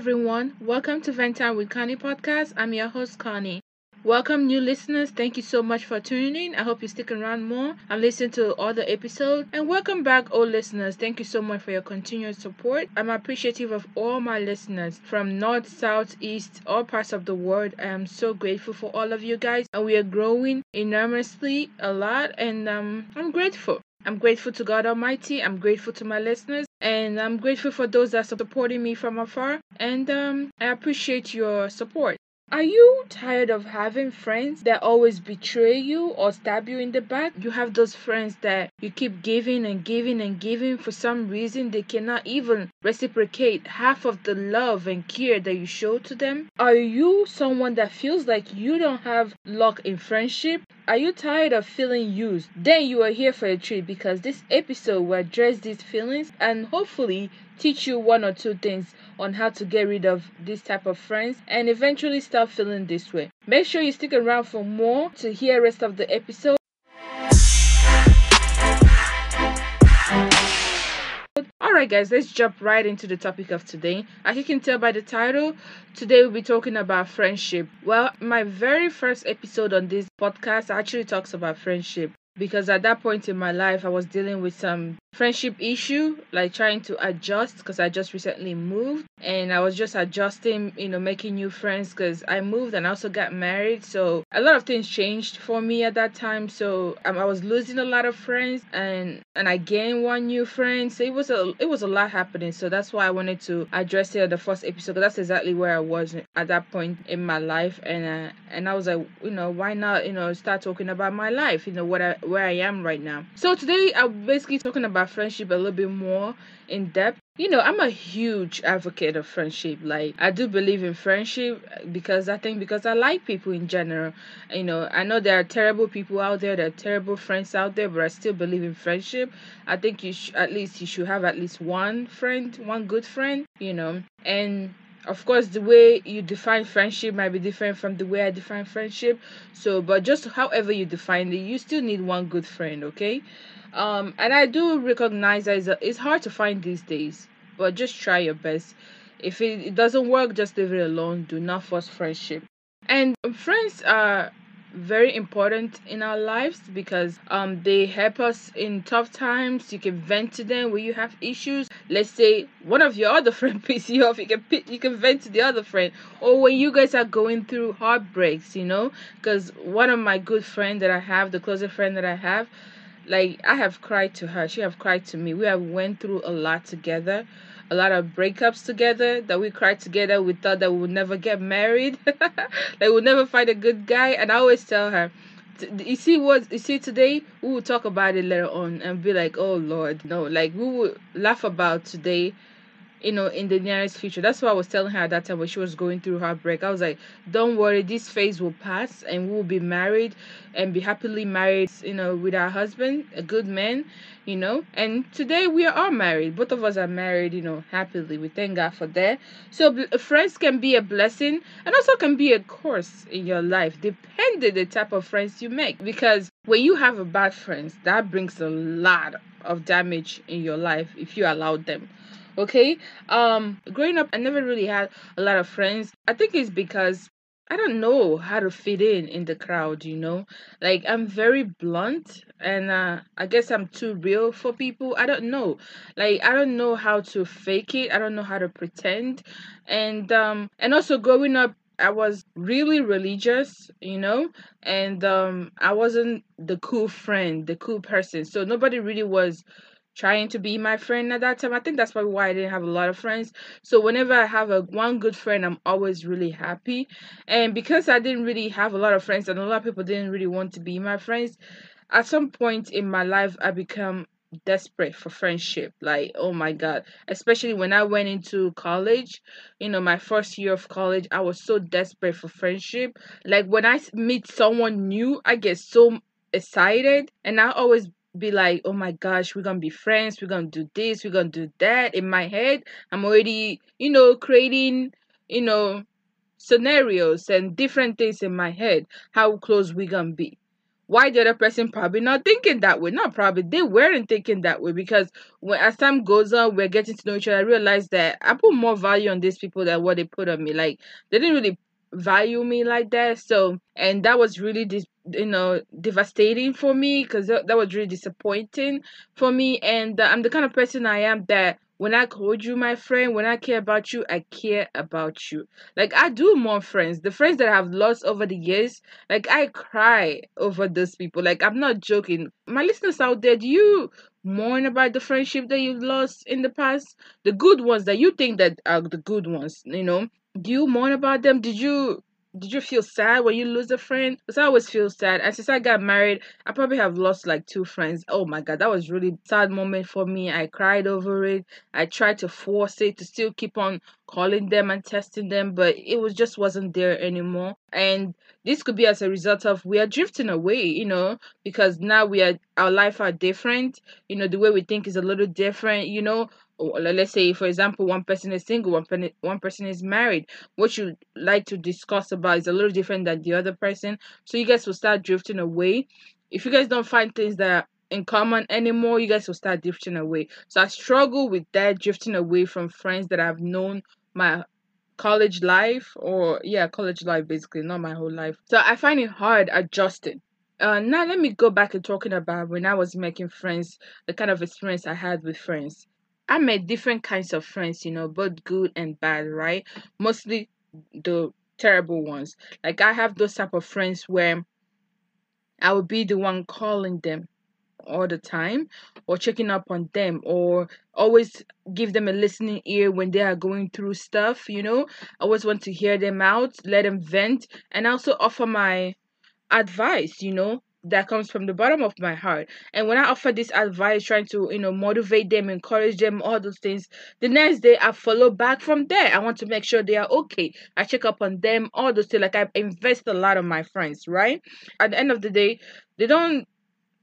Everyone. Welcome to Vent Time with Connie podcast. I'm your host, Connie. Welcome, new listeners. Thank you so much for tuning in. I hope you stick around more and listen to the episodes. And welcome back, old listeners. Thank you so much for your continued support. I'm appreciative of all my listeners from north, south, east, all parts of the world. I am so grateful for all of you guys, and we are growing enormously a lot. And um, I'm grateful. I'm grateful to God Almighty. I'm grateful to my listeners. And I'm grateful for those that are supporting me from afar. And um, I appreciate your support. Are you tired of having friends that always betray you or stab you in the back? You have those friends that you keep giving and giving and giving. For some reason, they cannot even reciprocate half of the love and care that you show to them. Are you someone that feels like you don't have luck in friendship? Are you tired of feeling used? Then you are here for a treat because this episode will address these feelings and hopefully teach you one or two things on how to get rid of this type of friends and eventually stop feeling this way. Make sure you stick around for more to hear rest of the episode. Alright guys, let's jump right into the topic of today. As you can tell by the title, today we'll be talking about friendship. Well, my very first episode on this podcast actually talks about friendship because at that point in my life I was dealing with some friendship issue like trying to adjust because I just recently moved and I was just adjusting you know making new friends because I moved and also got married so a lot of things changed for me at that time so um, I was losing a lot of friends and and I gained one new friend so it was a it was a lot happening so that's why I wanted to address it at the first episode that's exactly where I was at that point in my life and uh, and I was like you know why not you know start talking about my life you know what I where I am right now. So today I'm basically talking about friendship a little bit more in depth. You know, I'm a huge advocate of friendship. Like, I do believe in friendship because I think because I like people in general. You know, I know there are terrible people out there, there are terrible friends out there, but I still believe in friendship. I think you should at least you should have at least one friend, one good friend. You know, and of course the way you define friendship might be different from the way i define friendship so but just however you define it you still need one good friend okay um, and I do recognize that it's, a, it's hard to find these days, but just try your best. If it, it doesn't work, just leave it alone. Do not force friendship. And friends are very important in our lives because um they help us in tough times you can vent to them when you have issues let's say one of your other friend pisses you off you can you can vent to the other friend or when you guys are going through heartbreaks you know because one of my good friends that i have the closest friend that i have like i have cried to her. She have cried to me. We have went through a lot together a lot of breakups together that we cried together. We thought that we would never get married like we would never find a good guy. And i always tell her you see what you see today? We will talk about it later on and be like oh lord no. Like we will laugh about today you know, in the nearest future. That's what I was telling her at that time when she was going through heartbreak. I was like, don't worry, this phase will pass and we'll be married and be happily married, you know, with our husband, a good man, you know. And today we are all married. Both of us are married, you know, happily. We thank God for that. So uh, friends can be a blessing and also can be a curse in your life, depending the type of friends you make. Because when you have a bad friends, that brings a lot of damage in your life if you allow them okay um growing up i never really had a lot of friends i think it's because I don't know how to fit in in the crowd, you know? Like I'm very blunt and uh I guess I'm too real for people. I don't know. Like I don't know how to fake it. I don't know how to pretend. And um and also growing up I was really religious, you know, and um I wasn't the cool friend, the cool person. So nobody really was trying to be my friend at that time. I think that's probably why I didn't have a lot of friends. So whenever I have a one good friend, I'm always really happy. And because I didn't really have a lot of friends and a lot of people didn't really want to be my friends, at some point in my life I become desperate for friendship. Like, oh my God. Especially when I went into college, you know, my first year of college, I was so desperate for friendship. Like, when I meet someone new, I get so excited. And I always be like, oh my gosh, we're gonna be friends, we're gonna do this, we're gonna do that. In my head, I'm already, you know, creating, you know, scenarios and different things in my head, how close we gonna be? Why the other person probably not thinking that way? Not probably they weren't thinking that way because when as time goes on we're getting to know each other. I realized that i put more value on these people than what they put on me. Like they didn't really value me like that so and that was really dis- you know devastating for me because that, that was really disappointing for me and uh, i'm the kind of person i am that when I call you my friend, when I care about you, I care about you. Like I do more friends. The friends that I've lost over the years, like I cry over those people. Like I'm not joking. My listeners out there, do you mourn about the friendship that you've lost in the past? The good ones that you think that are the good ones, you know? Do you mourn about them? Did you did you feel sad when you lose a friend? Because I always feel sad. And since I got married, I probably have lost like two friends. Oh my god, that was really sad moment for me. I cried over it. I tried to force it to still keep on calling them and testing them, but it was just wasn't there anymore. And this could be as a result of we are drifting away, you know, because now we are our life are different. You know, the way we think is a little different. You know, let's say for example one person is single one, pen, one person is married what you like to discuss about is a little different than the other person. So you guys will start drifting away. If you guys don't find things that are in common anymore you guys will start drifting away. So i struggle with that drifting away from friends that i've known my college life or yeah college life basically not my whole life. So i find it hard adjusting. Uh, now let me go back to talking about when I was making friends, the kind of experience I had with friends. I made different kinds of friends, you know, both good and bad, right? Mostly the terrible ones. Like I have those type of friends where I would be the one calling them all the time or checking up on them or always give them a listening ear when they are going through stuff, you know. I always want to hear them out, let them vent and also offer my advice, you know that comes from the bottom of my heart. And when I offer this advice, trying to, you know, motivate them, encourage them, all those things, the next day I follow back from there. I want to make sure they are okay. I check up on them, all those things. Like I invest a lot of my friends, right? At the end of the day, they don't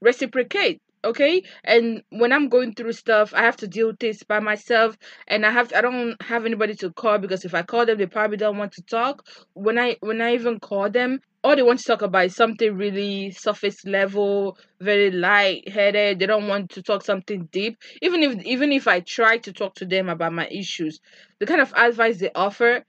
reciprocate okay and when i'm going through stuff i have to deal with this by myself and i have to, i don't have anybody to call because if i call them they probably don't want to talk when i when i even call them all they want to talk about is something really surface level very light headed they don't want to talk something deep even if even if i try to talk to them about my issues the kind of advice they offer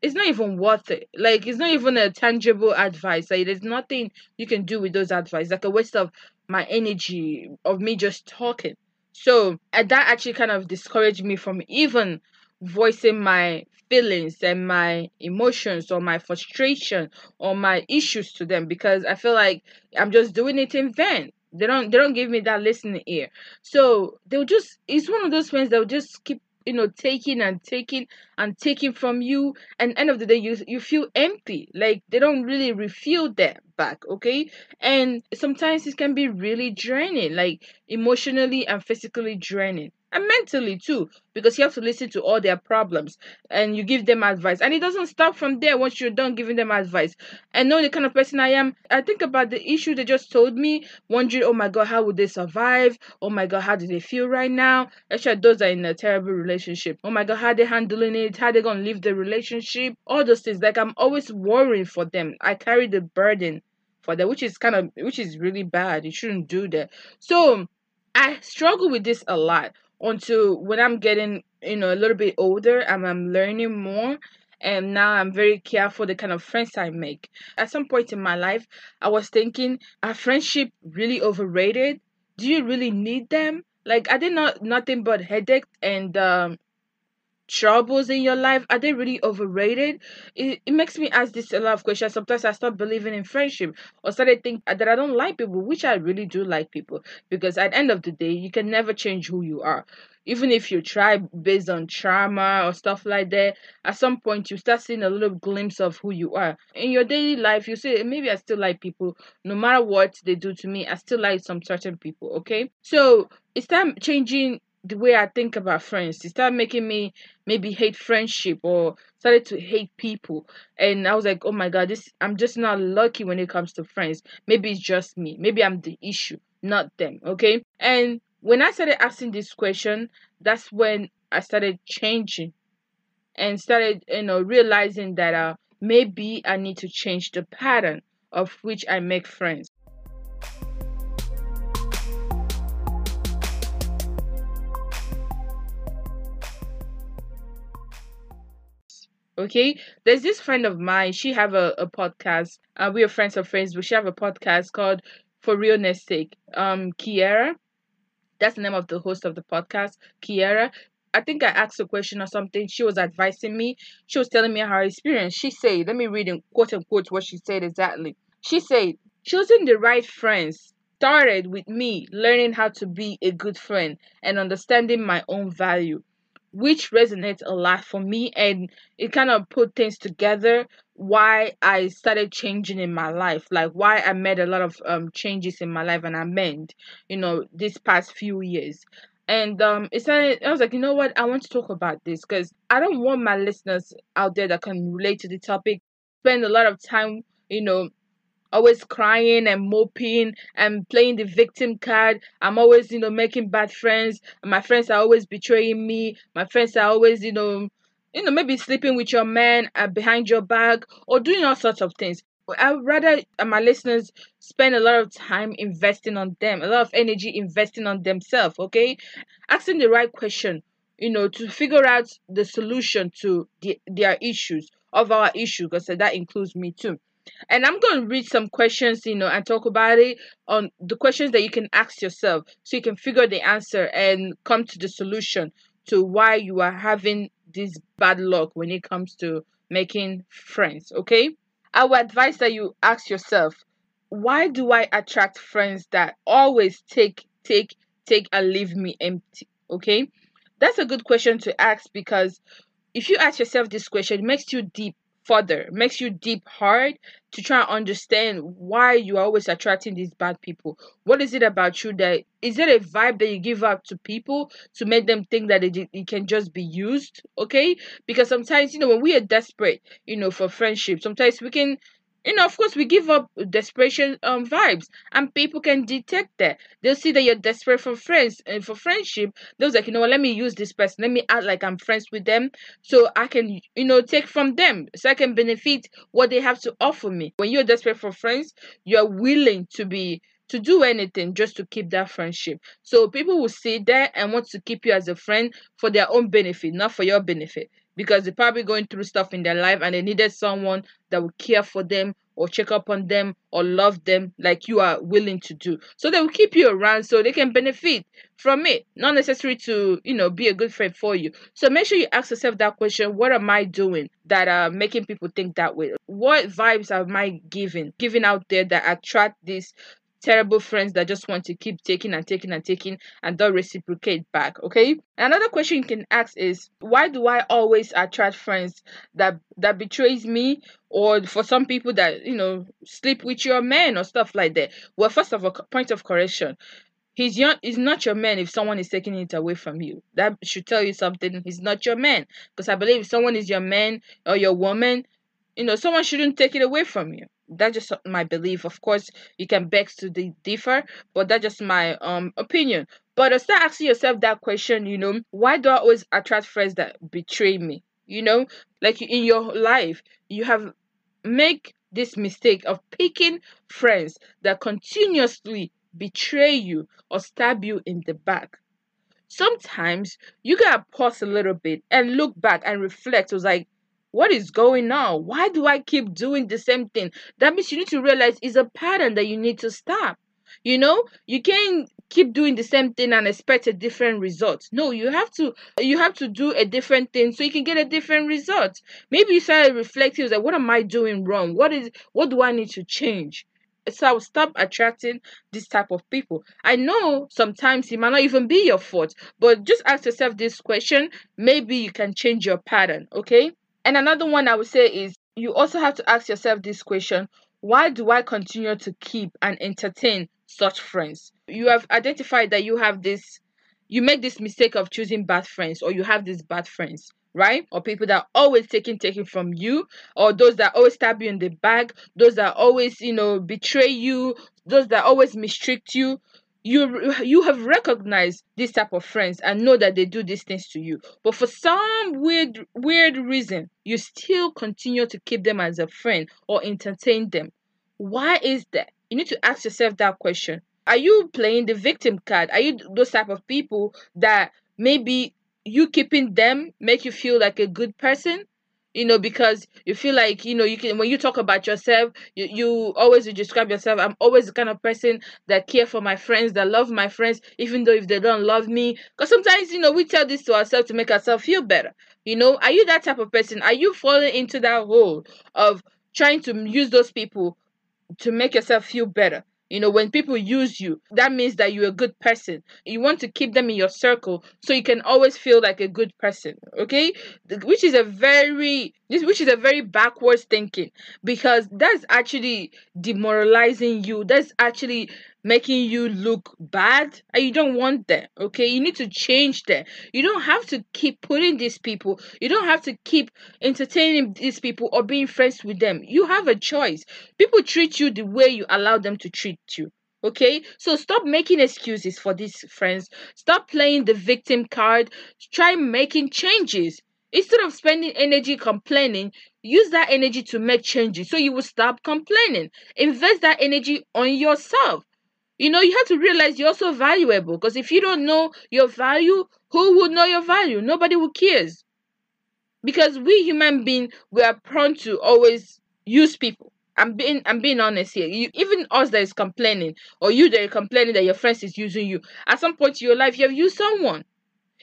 it's not even worth it. Like it's not even a tangible advice. Like there's nothing you can do with those advice. Like a waste of my energy of me just talking. So that actually kind of discouraged me from even voicing my feelings and my emotions or my frustration or my issues to them because I feel like I'm just doing it in vain. They don't they don't give me that listening ear. So they'll just it's one of those friends that will just keep you know taking and taking and taking from you and end of the day you you feel empty. Like they don't really refill that back okay? And sometimes it can be really draining like emotionally and physically draining and mentally too because you have to listen to all their problems and you give them advice. And it doesn't stop from there once you're done giving them advice. And know the kind of person i am. I think about the issue they just told me wondering oh my god how would they survive? Oh my god how do they feel right now? Actually those are in a terrible relationship. Oh my god how they handling it how they're gonna leave the relationship all those things like i'm always worrying for them i carry the burden for them which is kind of which is really bad you shouldn't do that so i struggle with this a lot until when I'm getting, you know, a little bit older and I'm learning more. And now I'm very careful the kind of friends I make. At some point in my life, I was thinking, are friendship really overrated? Do you really need them? Like, are they not nothing but headaches and um, troubles in your life? Are they really overrated? It, it makes me ask this a lot of questions. Sometimes i start believing in friendship or started think that i don't like people which i really do like people. Because at the end of the day you can never change who you are. Even if you try based on trauma or stuff like that at some point you start seeing a little glimpse of who you are. In your daily life you say maybe i still like people. No matter what they do to me i still like some certain people okay? So it's time changing the way I think about friends. It started making me maybe hate friendship or started to hate people. And I was like, oh my god, this I'm just not lucky when it comes to friends. Maybe it's just me. Maybe I'm the issue, not them. Okay. And when I started asking this question, that's when I started changing and started, you know, realizing that uh maybe I need to change the pattern of which I make friends. Okay? There's this friend of mine she have a, a podcast uh, we are friends of friends but she have a podcast called for realness sake. Um kiera that's the name of the host of the podcast kiera. I think i asked a question or something she was advising me she was telling me her experience. She said let me read in quote unquote what she said exactly. She said choosing the right friends started with me learning how to be a good friend and understanding my own value which resonates a lot for me and it kind of put things together why I started changing in my life like why I made a lot of um changes in my life and I meant you know this past few years. And um it started I was like you know what? I want to talk about this because I don't want my listeners out there that can relate to the topic spend a lot of time you know always crying and moping and playing the victim card. I'm always, you know, making bad friends. My friends are always betraying me. My friends are always, you know, you know, maybe sleeping with your man uh, behind your back or doing all sorts of things. I'd rather uh, my listeners spend a lot of time investing on them, a lot of energy investing on themselves, okay? Asking the right question, you know, to figure out the solution to the, their issues, of our issue, because that includes me too and I'm going to read some questions, you know, and talk about it on the questions that you can ask yourself so you can figure the answer and come to the solution to why you are having this bad luck when it comes to making friends, okay? I would advise that you ask yourself, why do I attract friends that always take, take, take, and leave me empty? Okay? That's a good question to ask because if you ask yourself this question, it makes you deep further, makes you deep hard to try and understand why you are always attracting these bad people. What is it about you that is it a vibe that you give up to people to make them think that it, it can just be used? Okay, because sometimes you know when we are desperate, you know, for friendship, sometimes we can you know, of course, we give up desperation um vibes, and people can detect that. They'll see that you're desperate for friends and for friendship. They'll like, you know what, let me use this person. Let me act like I'm friends with them, so I can, you know, take from them, so I can benefit what they have to offer me. When you're desperate for friends, you're willing to be to do anything just to keep that friendship. So people will see that and want to keep you as a friend for their own benefit, not for your benefit because they're probably going through stuff in their life and they needed someone that would care for them or check up on them or love them like you are willing to do. So they will keep you around so they can benefit from it, not necessary to, you know, be a good friend for you. So make sure you ask yourself that question what am I doing that are making people think that way? What vibes am I giving? Giving out there that attract this terrible friends that just want to keep taking and taking and taking and don't reciprocate back okay another question you can ask is why do i always attract friends that that betrays me or for some people that you know sleep with your man or stuff like that well first of all point of correction He's your, he's not your man if someone is taking it away from you. That should tell you something. He's not your man. Because I believe if someone is your man or your woman, you know, someone shouldn't take it away from you that's just my belief. Of course you can beg to the differ but that's just my um opinion. But start asking yourself that question you know why do i always attract friends that betray me? You know like in your life you have make this mistake of picking friends that continuously betray you or stab you in the back. Sometimes you gotta pause a little bit and look back and reflect. It was like what is going on? Why do I keep doing the same thing? That means you need to realize it's a pattern that you need to stop. You know, you can't keep doing the same thing and expect a different result. No, you have to you have to do a different thing so you can get a different result. Maybe you started reflecting like what am I doing wrong? What is what do I need to change? So I will stop attracting this type of people. I know sometimes it might not even be your fault, but just ask yourself this question. Maybe you can change your pattern, okay? And another one I would say is you also have to ask yourself this question why do I continue to keep and entertain such friends? You have identified that you have this, you make this mistake of choosing bad friends, or you have these bad friends, right? Or people that always taking taking from you, or those that always stab you in the back, those that always, you know, betray you, those that always mistreat you you you have recognized this type of friends and know that they do these things to you. But for some weird weird reason you still continue to keep them as a friend or entertain them. Why is that? You need to ask yourself that question. Are you playing the victim card? Are you those type of people that maybe you keeping them make you feel like a good person you know because you feel like you know you can when you talk about yourself you, you always describe yourself i'm always the kind of person that care for my friends that love my friends even though if they don't love me. Because sometimes you know we tell this to ourselves to make ourselves feel better. You know are you that type of person? Are you falling into that hole of trying to use those people to make yourself feel better you know, when people use you, that means that you're a good person. You want to keep them in your circle so you can always feel like a good person. Okay? Which is a very this which is a very backwards thinking because that's actually demoralizing you. That's actually making you look bad and you don't want that okay? You need to change that you don't have to keep putting these people you don't have to keep entertaining these people or being friends with them. You have a choice. People treat you the way you allow them to treat you okay? So stop making excuses for these friends. Stop playing the victim card. Try making changes. Instead of spending energy complaining use that energy to make changes so you will stop complaining. Invest that energy on yourself you know, you have to realize you're also valuable because if you don't know your value, who would know your value? Nobody who cares. Because we human beings, we are prone to always use people. I'm being I'm being honest here. You, even us that is complaining, or you that are complaining that your friends is using you, at some point in your life, you have used someone.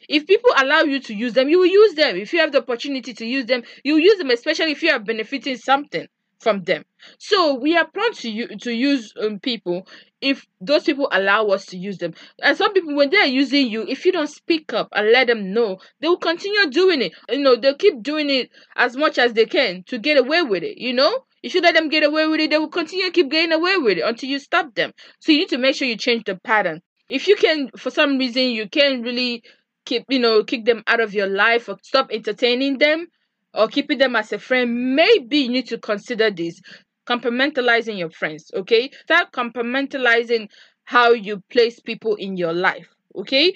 If people allow you to use them, you will use them. If you have the opportunity to use them, you use them, especially if you are benefiting something from them. So we are prone to to use um, people if those people allow us to use them. And some people, when they're using you, if you don't speak up and let them know, they will continue doing it. You know, they'll keep doing it as much as they can to get away with it. You know, if you let them get away with it, they will continue keep getting away with it until you stop them. So you need to make sure you change the pattern. If you can, for some reason, you can't really keep, you know, kick them out of your life or stop entertaining them or keeping them as a friend, maybe you need to consider this compartmentalizing your friends. Okay, start compartmentalizing how you place people in your life. Okay,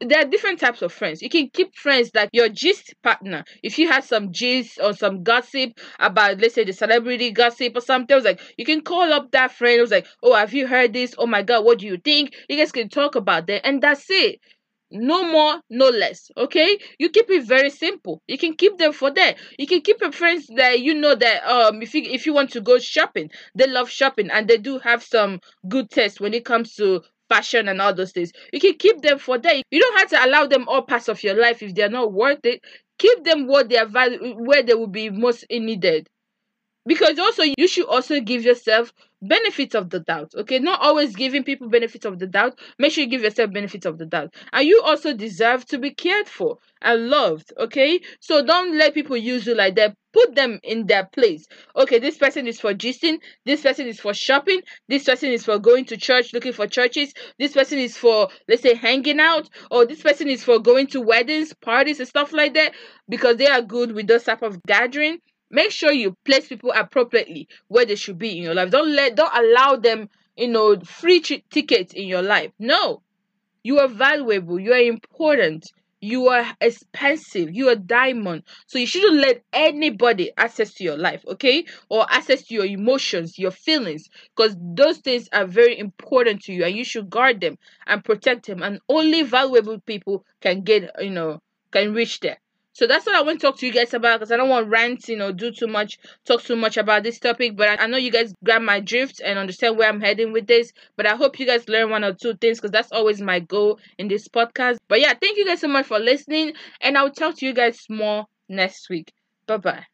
there are different types of friends. You can keep friends like your gist partner. If you had some gist or some gossip about, let's say, the celebrity gossip or something, was like you can call up that friend. It was like, oh, have you heard this? Oh my God, what do you think? You guys can talk about that, and that's it no more no less okay? You keep it very simple. You can keep them for that you can keep your friends that you know that um if you if you want to go shopping they love shopping and they do have some good taste when it comes to fashion and all those things. You can keep them for that you don't have to allow them all parts of your life if they're not worth it. Keep them what they are value where they will be most needed. Because also you should also give yourself benefits of the doubt okay? Not always giving people benefits of the doubt. Make sure you give yourself benefits of the doubt. And you also deserve to be cared for and loved okay? So don't let people use you like that. Put them in their place. Okay this person is for gisting. This person is for shopping. This person is for going to church looking for churches. This person is for let's say hanging out. Or this person is for going to weddings parties and stuff like that. Because they are good with those type of gathering make sure you place people appropriately where they should be in your life. Don't let don't allow them you know free t- tickets in your life. No. You are valuable. You are important. You are expensive. You are diamond. So you shouldn't let anybody access to your life okay? Or access to your emotions your feelings because those things are very important to you and you should guard them and protect them. And only valuable people can get you know can reach there So that's what I want to talk to you guys about because I don't want ranting or do too much, talk too much about this topic. But I, I know you guys grab my drift and understand where I'm heading with this. But I hope you guys learn one or two things because that's always my goal in this podcast. But yeah, thank you guys so much for listening. And I'll talk to you guys more next week. Bye bye.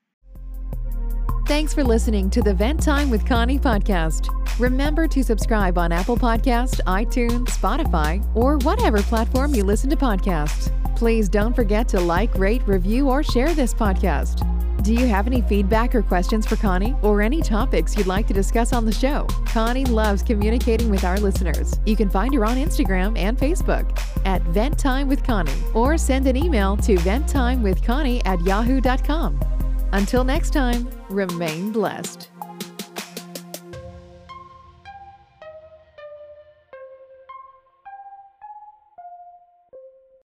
Thanks for listening to the Vent Time with Connie podcast. Remember to subscribe on Apple Podcast, iTunes, Spotify, or whatever platform you listen to podcasts. Please don't forget to like, rate, review, or share this podcast. Do you have any feedback or questions for Connie or any topics you'd like to discuss on the show? Connie loves communicating with our listeners. You can find her on Instagram and Facebook at Vent Time with Connie or send an email to venttimewithconnie at yahoo.com. Until next time, remain blessed.